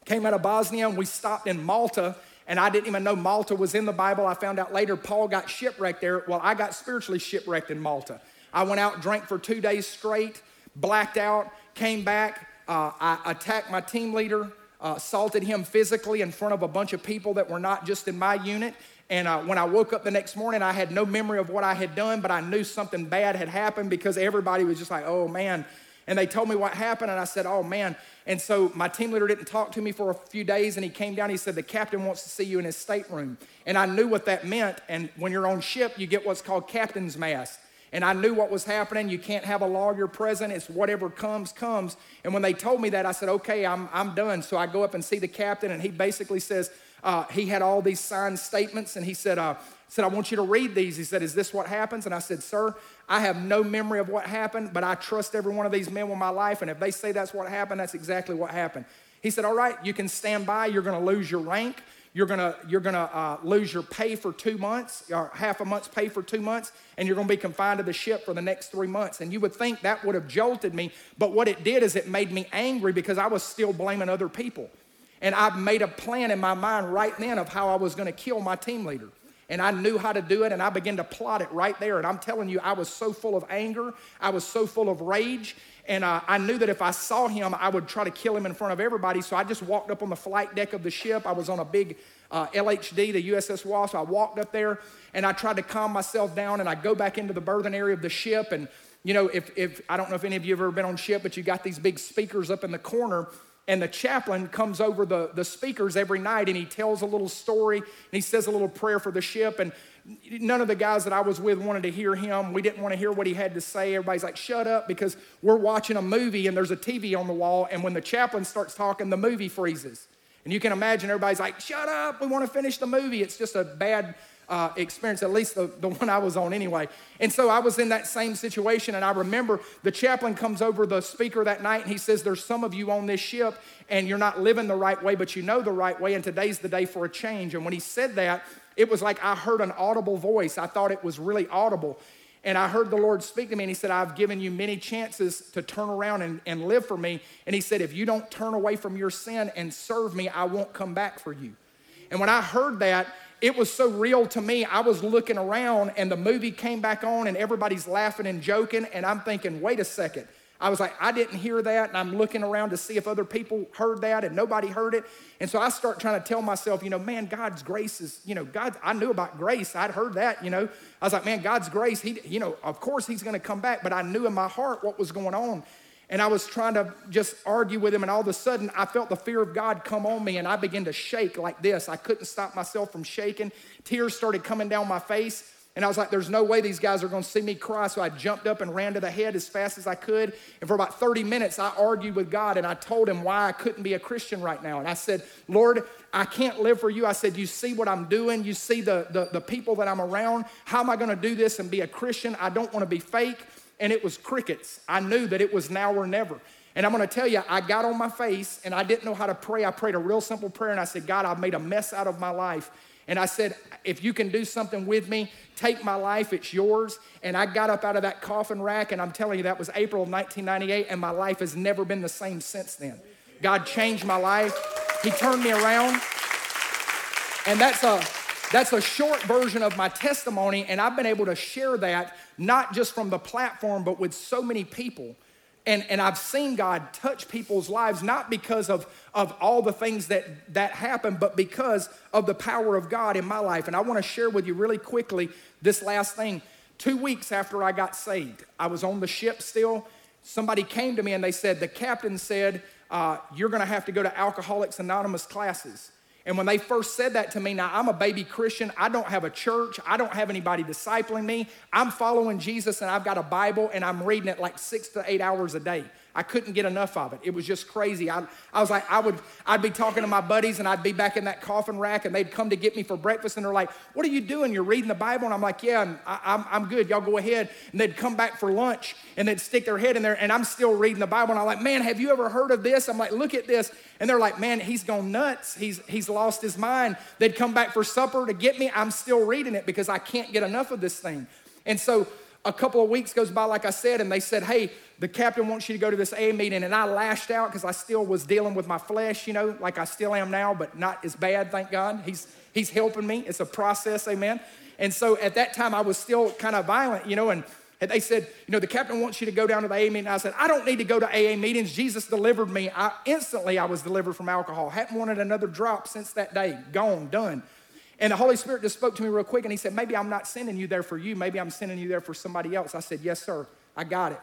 came out of Bosnia, and we stopped in Malta. And I didn't even know Malta was in the Bible. I found out later Paul got shipwrecked there. Well, I got spiritually shipwrecked in Malta. I went out, drank for two days straight, blacked out, came back. Uh, I attacked my team leader, uh, assaulted him physically in front of a bunch of people that were not just in my unit. And uh, when I woke up the next morning, I had no memory of what I had done, but I knew something bad had happened because everybody was just like, oh man, and they told me what happened, and I said, Oh man. And so my team leader didn't talk to me for a few days, and he came down. He said, The captain wants to see you in his stateroom. And I knew what that meant. And when you're on ship, you get what's called captain's mast. And I knew what was happening. You can't have a lawyer present. It's whatever comes, comes. And when they told me that, I said, okay, I'm, I'm done. So I go up and see the captain, and he basically says, uh, he had all these signed statements, and he said, uh, said, I want you to read these. He said, Is this what happens? And I said, Sir, I have no memory of what happened, but I trust every one of these men with my life. And if they say that's what happened, that's exactly what happened. He said, All right, you can stand by. You're going to lose your rank. You're gonna, you're gonna uh, lose your pay for two months, or half a month's pay for two months, and you're gonna be confined to the ship for the next three months. And you would think that would have jolted me, but what it did is it made me angry because I was still blaming other people. And I made a plan in my mind right then of how I was gonna kill my team leader and I knew how to do it, and I began to plot it right there. And I'm telling you, I was so full of anger, I was so full of rage, and uh, I knew that if I saw him, I would try to kill him in front of everybody. So I just walked up on the flight deck of the ship. I was on a big uh, LHD, the USS Wasp. I walked up there, and I tried to calm myself down, and I go back into the berthing area of the ship, and you know, if, if I don't know if any of you have ever been on ship, but you got these big speakers up in the corner and the chaplain comes over the, the speakers every night and he tells a little story and he says a little prayer for the ship. And none of the guys that I was with wanted to hear him. We didn't want to hear what he had to say. Everybody's like, shut up, because we're watching a movie and there's a TV on the wall. And when the chaplain starts talking, the movie freezes. And you can imagine everybody's like, shut up, we want to finish the movie. It's just a bad uh, experience, at least the, the one I was on anyway. And so I was in that same situation. And I remember the chaplain comes over the speaker that night and he says, There's some of you on this ship and you're not living the right way, but you know the right way. And today's the day for a change. And when he said that, it was like I heard an audible voice. I thought it was really audible. And I heard the Lord speak to me, and He said, I've given you many chances to turn around and, and live for me. And He said, If you don't turn away from your sin and serve me, I won't come back for you. And when I heard that, it was so real to me. I was looking around and the movie came back on and everybody's laughing and joking. And I'm thinking, wait a second. I was like, I didn't hear that. And I'm looking around to see if other people heard that and nobody heard it. And so I start trying to tell myself, you know, man, God's grace is, you know, God, I knew about grace. I'd heard that, you know. I was like, man, God's grace, he, you know, of course he's going to come back. But I knew in my heart what was going on. And I was trying to just argue with him, and all of a sudden I felt the fear of God come on me, and I began to shake like this. I couldn't stop myself from shaking. Tears started coming down my face. And I was like, there's no way these guys are to see me cry. So I jumped up and ran to the head as fast as I could. And for about 30 minutes, I argued with God and I told him why I couldn't be a Christian right now. And I said, Lord, I can't live for you. I said, You see what I'm doing. You see the, the, the people that I'm around. How am I going to do this and be a Christian? I don't want to be fake and it was crickets. I knew that it was now or never. And I'm gonna tell you, I got on my face and I didn't know how to pray. I prayed a real simple prayer and I said, God, I've made a mess out of my life. And I said, if you can do something with me, take my life, it's yours. And I got up out of that coffin rack, and I'm telling you, that was April of 1998, and my life has never been the same since then. God changed my life, He turned me around. And that's a that's a short version of my testimony, and I've been able to share that not just from the platform, but with so many people. And, and I've seen God touch people's lives, not because of, of all the things that, that happen, but because of the power of God in my life. And I want to share with you really quickly this last thing. Two weeks after I got saved, I was on the ship still. Somebody came to me and they said, The captain said, uh, You're going to have to go to Alcoholics Anonymous classes. And when they first said that to me, now I'm a baby Christian. I don't have a church. I don't have anybody discipling me. I'm following Jesus and I've got a Bible and I'm reading it like six to eight hours a day. I couldn't get enough of it. It was just crazy. I, I was like, I would, I'd be talking to my buddies and I'd be back in that coffin rack and they'd come to get me for breakfast and they're like, what are you doing? You're reading the Bible? And I'm like, yeah, I'm, I'm, I'm good. Y'all go ahead. And they'd come back for lunch and they'd stick their head in there and I'm still reading the Bible. And I'm like, man, have you ever heard of this? I'm like, look at this. And they're like, man, he's gone nuts. He's, he's lost his mind. They'd come back for supper to get me. I'm still reading it because I can't get enough of this thing. And so a couple of weeks goes by, like I said, and they said, Hey, the captain wants you to go to this A meeting. And I lashed out because I still was dealing with my flesh, you know, like I still am now, but not as bad, thank God. He's, he's helping me. It's a process, amen. And so at that time, I was still kind of violent, you know, and they said, you know, the captain wants you to go down to the AA meeting. I said, I don't need to go to AA meetings. Jesus delivered me. I instantly I was delivered from alcohol. Hadn't wanted another drop since that day. Gone, done. And the Holy Spirit just spoke to me real quick and he said, Maybe I'm not sending you there for you. Maybe I'm sending you there for somebody else. I said, Yes, sir. I got it.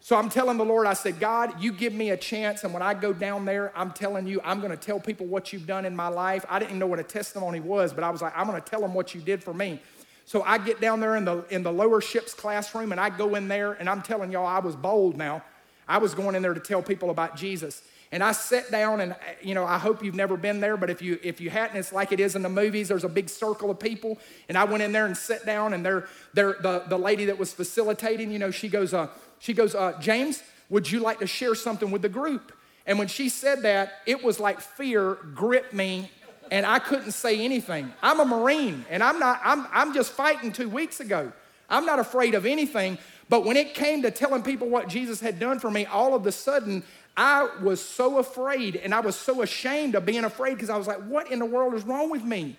So I'm telling the Lord, I said, God, you give me a chance. And when I go down there, I'm telling you, I'm going to tell people what you've done in my life. I didn't even know what a testimony was, but I was like, I'm going to tell them what you did for me. So I get down there in the, in the lower ships classroom and I go in there and I'm telling y'all, I was bold now. I was going in there to tell people about Jesus. And I sat down, and you know, I hope you've never been there, but if you if you hadn't, it's like it is in the movies. There's a big circle of people, and I went in there and sat down, and they're, they're the the lady that was facilitating, you know, she goes, uh, she goes, uh, James, would you like to share something with the group? And when she said that, it was like fear gripped me and I couldn't say anything. I'm a Marine and I'm not, I'm, I'm just fighting two weeks ago. I'm not afraid of anything. But when it came to telling people what Jesus had done for me, all of a sudden I was so afraid and I was so ashamed of being afraid because I was like, what in the world is wrong with me?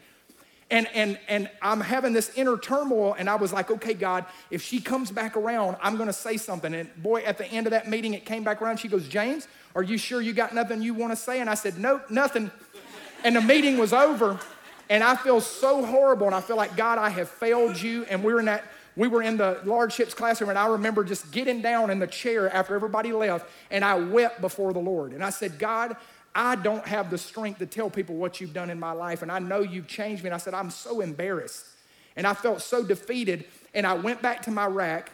And, and, and I'm having this inner turmoil, and I was like, okay, God, if she comes back around, I'm gonna say something. And boy, at the end of that meeting, it came back around. She goes, James, are you sure you got nothing you wanna say? And I said, nope, nothing. And the meeting was over, and I feel so horrible, and I feel like, God, I have failed you. And we're in that we were in the large ships classroom, and I remember just getting down in the chair after everybody left, and I wept before the Lord. And I said, God, I don't have the strength to tell people what you've done in my life, and I know you've changed me. And I said, I'm so embarrassed. And I felt so defeated, and I went back to my rack,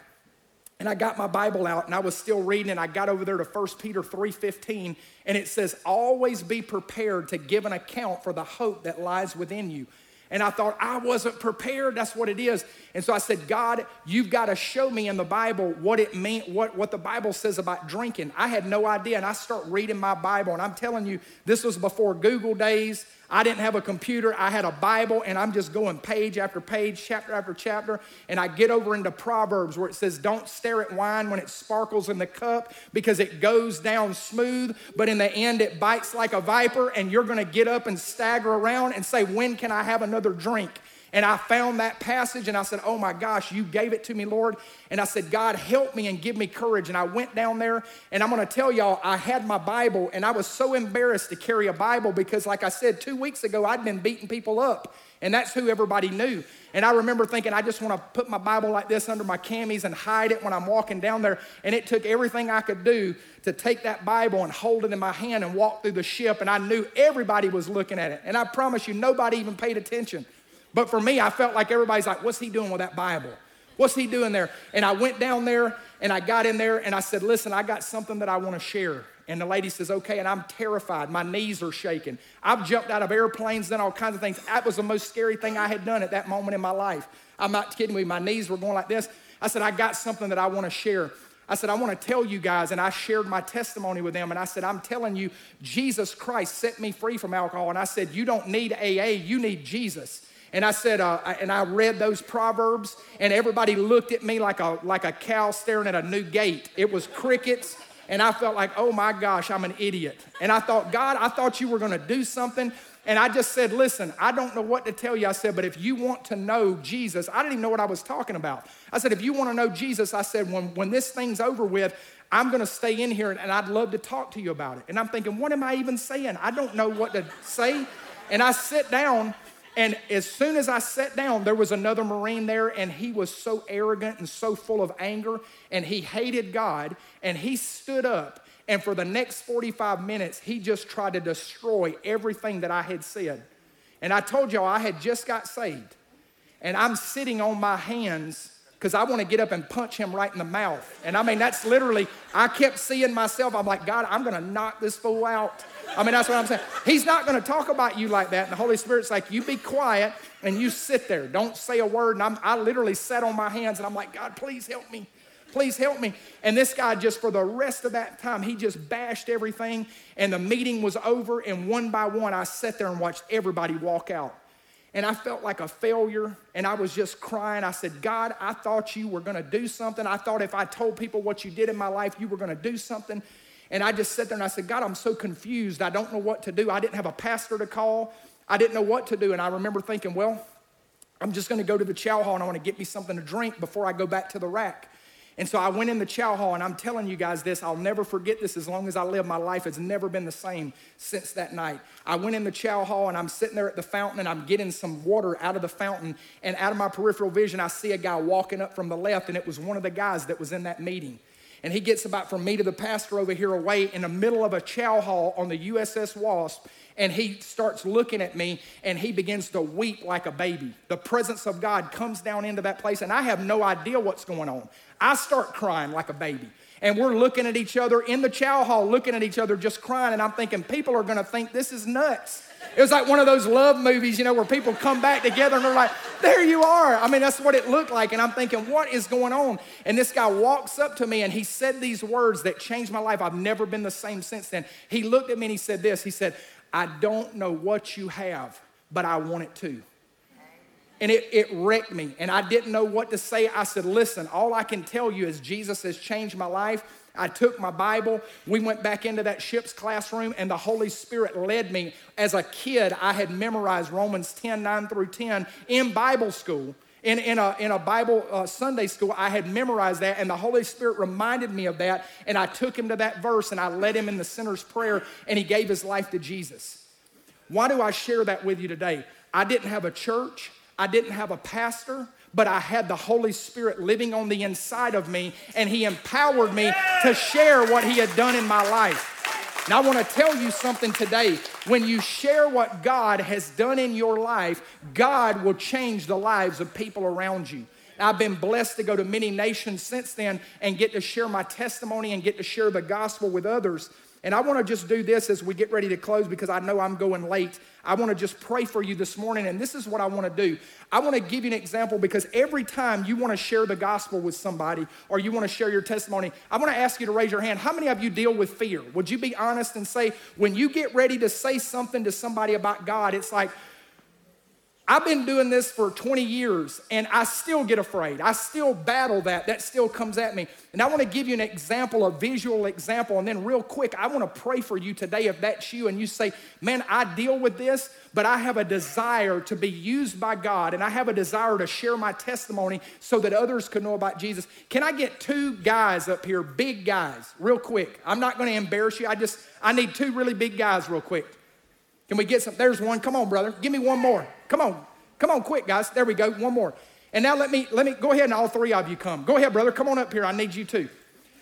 and I got my Bible out, and I was still reading, and I got over there to 1 Peter 3.15, and it says, always be prepared to give an account for the hope that lies within you. And I thought, I wasn't prepared. That's what it is. And so I said, God, you've got to show me in the Bible what it meant, what, what the Bible says about drinking. I had no idea. And I start reading my Bible. And I'm telling you, this was before Google days. I didn't have a computer. I had a Bible, and I'm just going page after page, chapter after chapter. And I get over into Proverbs where it says, Don't stare at wine when it sparkles in the cup because it goes down smooth, but in the end it bites like a viper, and you're going to get up and stagger around and say, When can I have another drink? And I found that passage and I said, Oh my gosh, you gave it to me, Lord. And I said, God, help me and give me courage. And I went down there and I'm gonna tell y'all, I had my Bible and I was so embarrassed to carry a Bible because, like I said, two weeks ago, I'd been beating people up. And that's who everybody knew. And I remember thinking, I just want to put my Bible like this under my camis and hide it when I'm walking down there. And it took everything I could do to take that Bible and hold it in my hand and walk through the ship. And I knew everybody was looking at it. And I promise you, nobody even paid attention. But for me, I felt like everybody's like, what's he doing with that Bible? What's he doing there? And I went down there and I got in there and I said, listen, I got something that I want to share. And the lady says, okay. And I'm terrified. My knees are shaking. I've jumped out of airplanes, done all kinds of things. That was the most scary thing I had done at that moment in my life. I'm not kidding you. My knees were going like this. I said, I got something that I want to share. I said, I want to tell you guys, and I shared my testimony with them. And I said, I'm telling you, Jesus Christ set me free from alcohol. And I said, You don't need AA, you need Jesus. And I said, uh, and I read those proverbs, and everybody looked at me like a like a cow staring at a new gate. It was crickets, and I felt like, oh my gosh, I'm an idiot. And I thought, God, I thought you were going to do something. And I just said, listen, I don't know what to tell you. I said, but if you want to know Jesus, I didn't even know what I was talking about. I said, if you want to know Jesus, I said, when, when this thing's over with, I'm going to stay in here and, and I'd love to talk to you about it. And I'm thinking, what am I even saying? I don't know what to say. And I sit down and as soon as I sat down, there was another Marine there, and he was so arrogant and so full of anger, and he hated God. And he stood up, and for the next 45 minutes, he just tried to destroy everything that I had said. And I told y'all I had just got saved, and I'm sitting on my hands because I want to get up and punch him right in the mouth. And I mean, that's literally, I kept seeing myself. I'm like, God, I'm going to knock this fool out. I mean, that's what I'm saying. He's not going to talk about you like that. And the Holy Spirit's like, you be quiet and you sit there. Don't say a word. And I'm, I literally sat on my hands and I'm like, God, please help me. Please help me. And this guy, just for the rest of that time, he just bashed everything. And the meeting was over. And one by one, I sat there and watched everybody walk out. And I felt like a failure. And I was just crying. I said, God, I thought you were going to do something. I thought if I told people what you did in my life, you were going to do something. And I just sat there and I said, God, I'm so confused. I don't know what to do. I didn't have a pastor to call. I didn't know what to do. And I remember thinking, well, I'm just going to go to the chow hall and I want to get me something to drink before I go back to the rack. And so I went in the chow hall, and I'm telling you guys this, I'll never forget this as long as I live. My life has never been the same since that night. I went in the chow hall, and I'm sitting there at the fountain, and I'm getting some water out of the fountain. And out of my peripheral vision, I see a guy walking up from the left, and it was one of the guys that was in that meeting. And he gets about from me to the pastor over here away in the middle of a chow hall on the USS Wasp and he starts looking at me and he begins to weep like a baby. The presence of God comes down into that place, and I have no idea what's going on. I start crying like a baby. And we're looking at each other in the chow hall, looking at each other, just crying. And I'm thinking, people are gonna think this is nuts. It was like one of those love movies, you know, where people come back together and they're like, there you are. I mean, that's what it looked like. And I'm thinking, what is going on? And this guy walks up to me and he said these words that changed my life. I've never been the same since then. He looked at me and he said this He said, I don't know what you have, but I want it too. And it, it wrecked me. And I didn't know what to say. I said, Listen, all I can tell you is Jesus has changed my life. I took my Bible. We went back into that ship's classroom, and the Holy Spirit led me. As a kid, I had memorized Romans 10 9 through 10 in Bible school. In, in, a, in a Bible uh, Sunday school, I had memorized that, and the Holy Spirit reminded me of that. And I took him to that verse and I led him in the sinner's prayer, and he gave his life to Jesus. Why do I share that with you today? I didn't have a church, I didn't have a pastor, but I had the Holy Spirit living on the inside of me, and He empowered me to share what He had done in my life. And I want to tell you something today. When you share what God has done in your life, God will change the lives of people around you. I've been blessed to go to many nations since then and get to share my testimony and get to share the gospel with others. And I want to just do this as we get ready to close because I know I'm going late. I want to just pray for you this morning, and this is what I want to do. I want to give you an example because every time you want to share the gospel with somebody or you want to share your testimony, I want to ask you to raise your hand. How many of you deal with fear? Would you be honest and say, when you get ready to say something to somebody about God, it's like, I've been doing this for 20 years and I still get afraid. I still battle that. That still comes at me. And I want to give you an example, a visual example. And then, real quick, I want to pray for you today if that's you and you say, Man, I deal with this, but I have a desire to be used by God and I have a desire to share my testimony so that others can know about Jesus. Can I get two guys up here, big guys, real quick? I'm not going to embarrass you. I just, I need two really big guys, real quick. Can we get some? There's one. Come on, brother. Give me one more. Come on. Come on, quick, guys. There we go. One more. And now let me let me go ahead and all three of you come. Go ahead, brother. Come on up here. I need you too.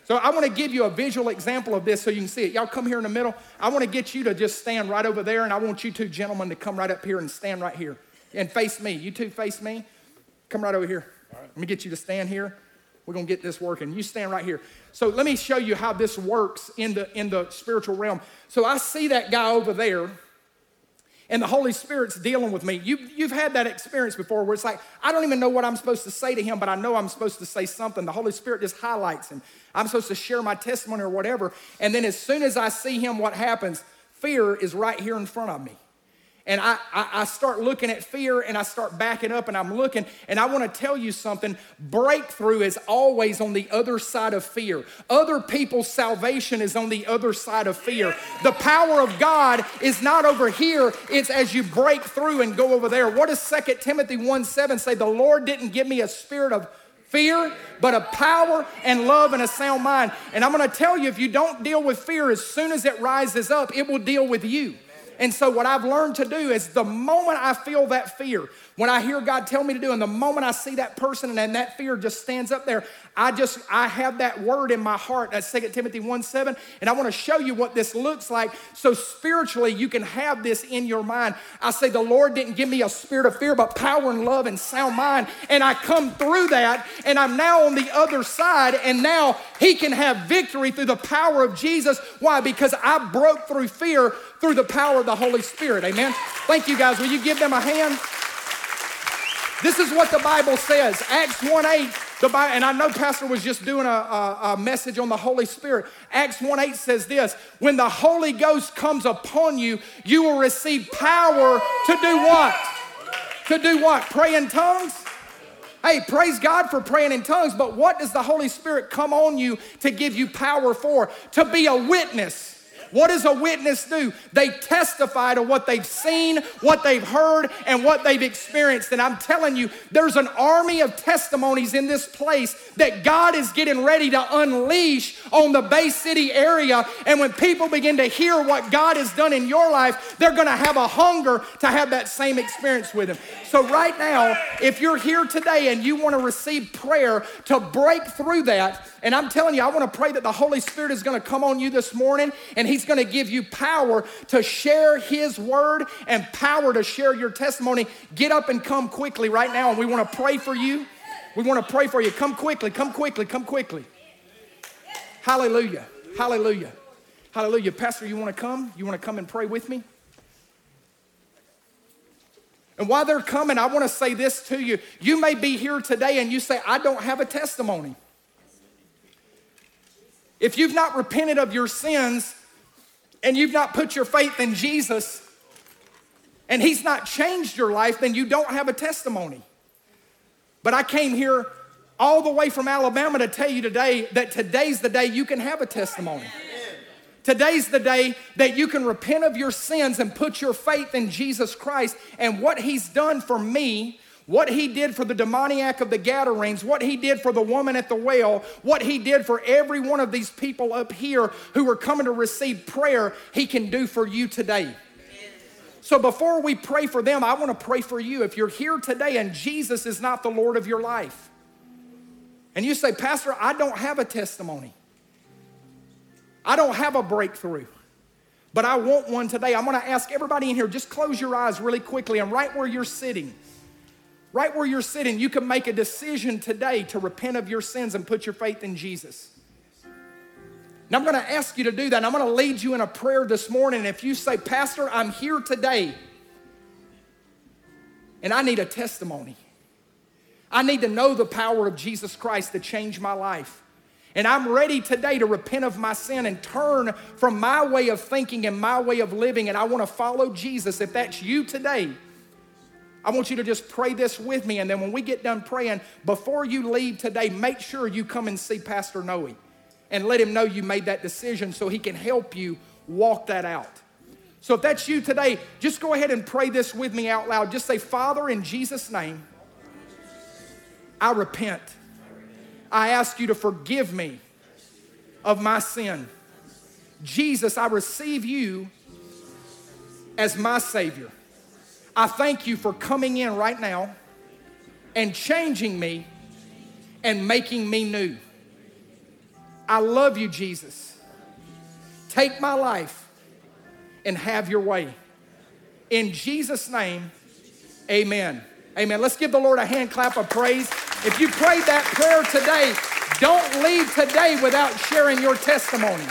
So I want to give you a visual example of this so you can see it. Y'all come here in the middle. I want to get you to just stand right over there, and I want you two gentlemen to come right up here and stand right here and face me. You two face me. Come right over here. Let me get you to stand here. We're gonna get this working. You stand right here. So let me show you how this works in the in the spiritual realm. So I see that guy over there and the Holy Spirit's dealing with me. You, you've had that experience before where it's like, I don't even know what I'm supposed to say to him, but I know I'm supposed to say something. The Holy Spirit just highlights him. I'm supposed to share my testimony or whatever. And then as soon as I see him, what happens? Fear is right here in front of me. And I, I, I, start looking at fear and I start backing up and I'm looking. And I want to tell you something breakthrough is always on the other side of fear. Other people's salvation is on the other side of fear. The power of God is not over here, it's as you break through and go over there. What does 2 Timothy 1 7 say? The Lord didn't give me a spirit of fear, but a power and love and a sound mind. And I'm going to tell you if you don't deal with fear, as soon as it rises up, it will deal with you. And so, what I've learned to do is the moment I feel that fear, when I hear God tell me to do, and the moment I see that person and that fear just stands up there, I just, I have that word in my heart. That's 2 Timothy 1 7. And I want to show you what this looks like so spiritually you can have this in your mind. I say, The Lord didn't give me a spirit of fear, but power and love and sound mind. And I come through that, and I'm now on the other side, and now He can have victory through the power of Jesus. Why? Because I broke through fear through the power of the Holy Spirit. Amen. Thank you guys. Will you give them a hand? This is what the Bible says. Acts 1 8, the Bible, and I know Pastor was just doing a, a, a, message on the Holy Spirit. Acts 1 8 says this When the Holy Ghost comes upon you, you will receive power to do what? To do what? Pray in tongues? Hey, praise God for praying in tongues, but what does the Holy Spirit come on you to give you power for? To be a witness. What does a witness do? They testify to what they've seen, what they've heard, and what they've experienced. And I'm telling you, there's an army of testimonies in this place that God is getting ready to unleash on the Bay City area. And when people begin to hear what God has done in your life, they're going to have a hunger to have that same experience with Him. So, right now, if you're here today and you want to receive prayer to break through that, and I'm telling you, I want to pray that the Holy Spirit is going to come on you this morning and He's going to give you power to share His word and power to share your testimony. Get up and come quickly right now, and we want to pray for you. We want to pray for you. Come quickly, come quickly, come quickly. Hallelujah. Hallelujah. Hallelujah. Pastor, you want to come? You want to come and pray with me? And while they're coming, I want to say this to you. You may be here today and you say, I don't have a testimony. If you've not repented of your sins and you've not put your faith in Jesus and He's not changed your life, then you don't have a testimony. But I came here all the way from Alabama to tell you today that today's the day you can have a testimony. Today's the day that you can repent of your sins and put your faith in Jesus Christ and what He's done for me what he did for the demoniac of the Gadarenes, what he did for the woman at the well, what he did for every one of these people up here who are coming to receive prayer, he can do for you today. So before we pray for them, I want to pray for you. If you're here today and Jesus is not the Lord of your life, and you say, Pastor, I don't have a testimony, I don't have a breakthrough. But I want one today. I'm to ask everybody in here, just close your eyes really quickly and right where you're sitting. Right where you're sitting, you can make a decision today to repent of your sins and put your faith in Jesus. Now, I'm to ask you to do that. And I'm to lead you in a prayer this morning. If you say, Pastor, I'm here today and I need a testimony, I need to know the power of Jesus Christ to change my life. And I'm ready today to repent of my sin and turn from my way of thinking and my way of living. And I want to follow Jesus. If that's you today, I want you to just pray this with me. And then when we get done praying, before you leave today, make sure you come and see Pastor Noe and let him know you made that decision so he can help you walk that out. So if that's you today, just go ahead and pray this with me out loud. Just say, Father, in Jesus' name, I repent. I ask you to forgive me of my sin. Jesus, I receive you as my Savior. I thank you for coming in right now and changing me and making me new. I love you, Jesus. Take my life and have your way. In Jesus' name, amen. Amen. Let's give the Lord a hand clap of praise. If you prayed that prayer today, don't leave today without sharing your testimony.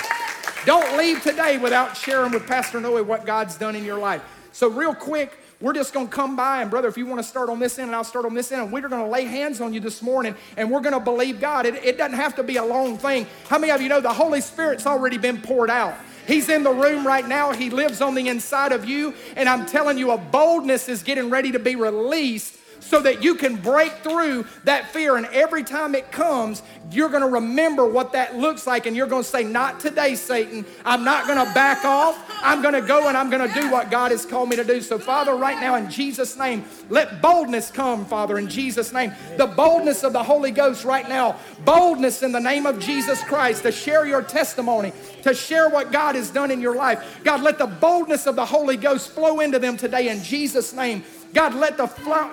Don't leave today without sharing with Pastor Noe what God's done in your life. So, real quick, we're just going to come by, and brother, if you want to start on this end, and I'll start on this end, and we're going to lay hands on you this morning, and we're going to believe God. It, it doesn't have to be a long thing. How many of you know the Holy Spirit's already been poured out? He's in the room right now. He lives on the inside of you. And I'm telling you, a boldness is getting ready to be released so that you can break through that fear. And every time it comes, you're going to remember what that looks like and you're going to say, Not today, Satan. I'm not going to back off. I'm going to go and I'm going to do what God has called me to do. So, Father, right now, in Jesus' name, let boldness come, Father, in Jesus' name. The boldness of the Holy Ghost right now. Boldness in the name of Jesus Christ to share your testimony, to share what God has done in your life. God, let the boldness of the Holy Ghost flow into them today in Jesus' name. God, let the,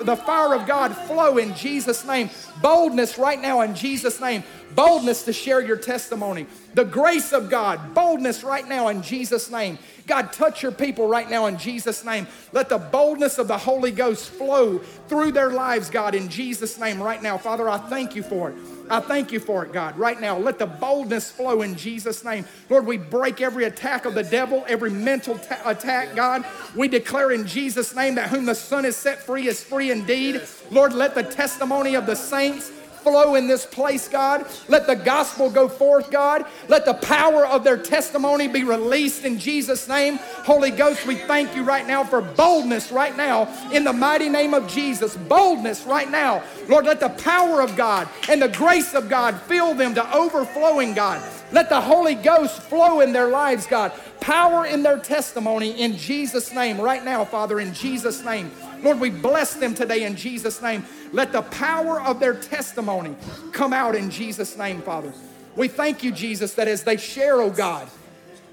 the fire of God flow in Jesus' name. Boldness right now in Jesus' name. Boldness to share your testimony. The grace of God. Boldness right now in Jesus' name. God, touch your people right now in Jesus' name. Let the boldness of the Holy Ghost flow through their lives, God, in Jesus' name right now. Father, I thank you for it. I thank you for it, God. Right now, let the boldness flow in Jesus' name. Lord, we break every attack of the devil, every mental ta- attack, God. We declare in Jesus' name that whom the Son is set free is free indeed. Lord, let the testimony of the saints flow in this place, God. Let the gospel go forth, God. Let the power of their testimony be released in Jesus' name. Holy Ghost, we thank you right now for boldness right now in the mighty name of Jesus. Boldness right now. Lord, let the power of God and the grace of God fill them to overflowing, God. Let the Holy Ghost flow in their lives, God. Power in their testimony in Jesus' name, right now, Father, in Jesus' name. Lord, we bless them today in Jesus' name. Let the power of their testimony come out in Jesus' name, Father. We thank you, Jesus, that as they share, oh God,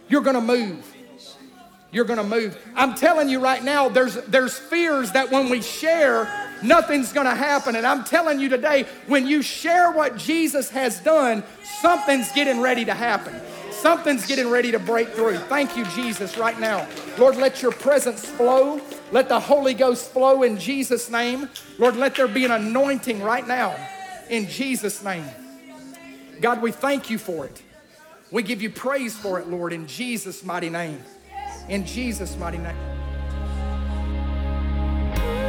you're going to move. You're going to move. I'm telling you right now, there's, there's fears that when we share, nothing's going to happen. And I'm telling you today, when you share what Jesus has done, something's getting ready to happen. Something's getting ready to break through. Thank you, Jesus, right now. Lord, let your presence flow. Let the Holy Ghost flow in Jesus' name. Lord, let there be an anointing right now in Jesus' name. God, we thank you for it. We give you praise for it, Lord, in Jesus' mighty name. In Jesus' mighty name.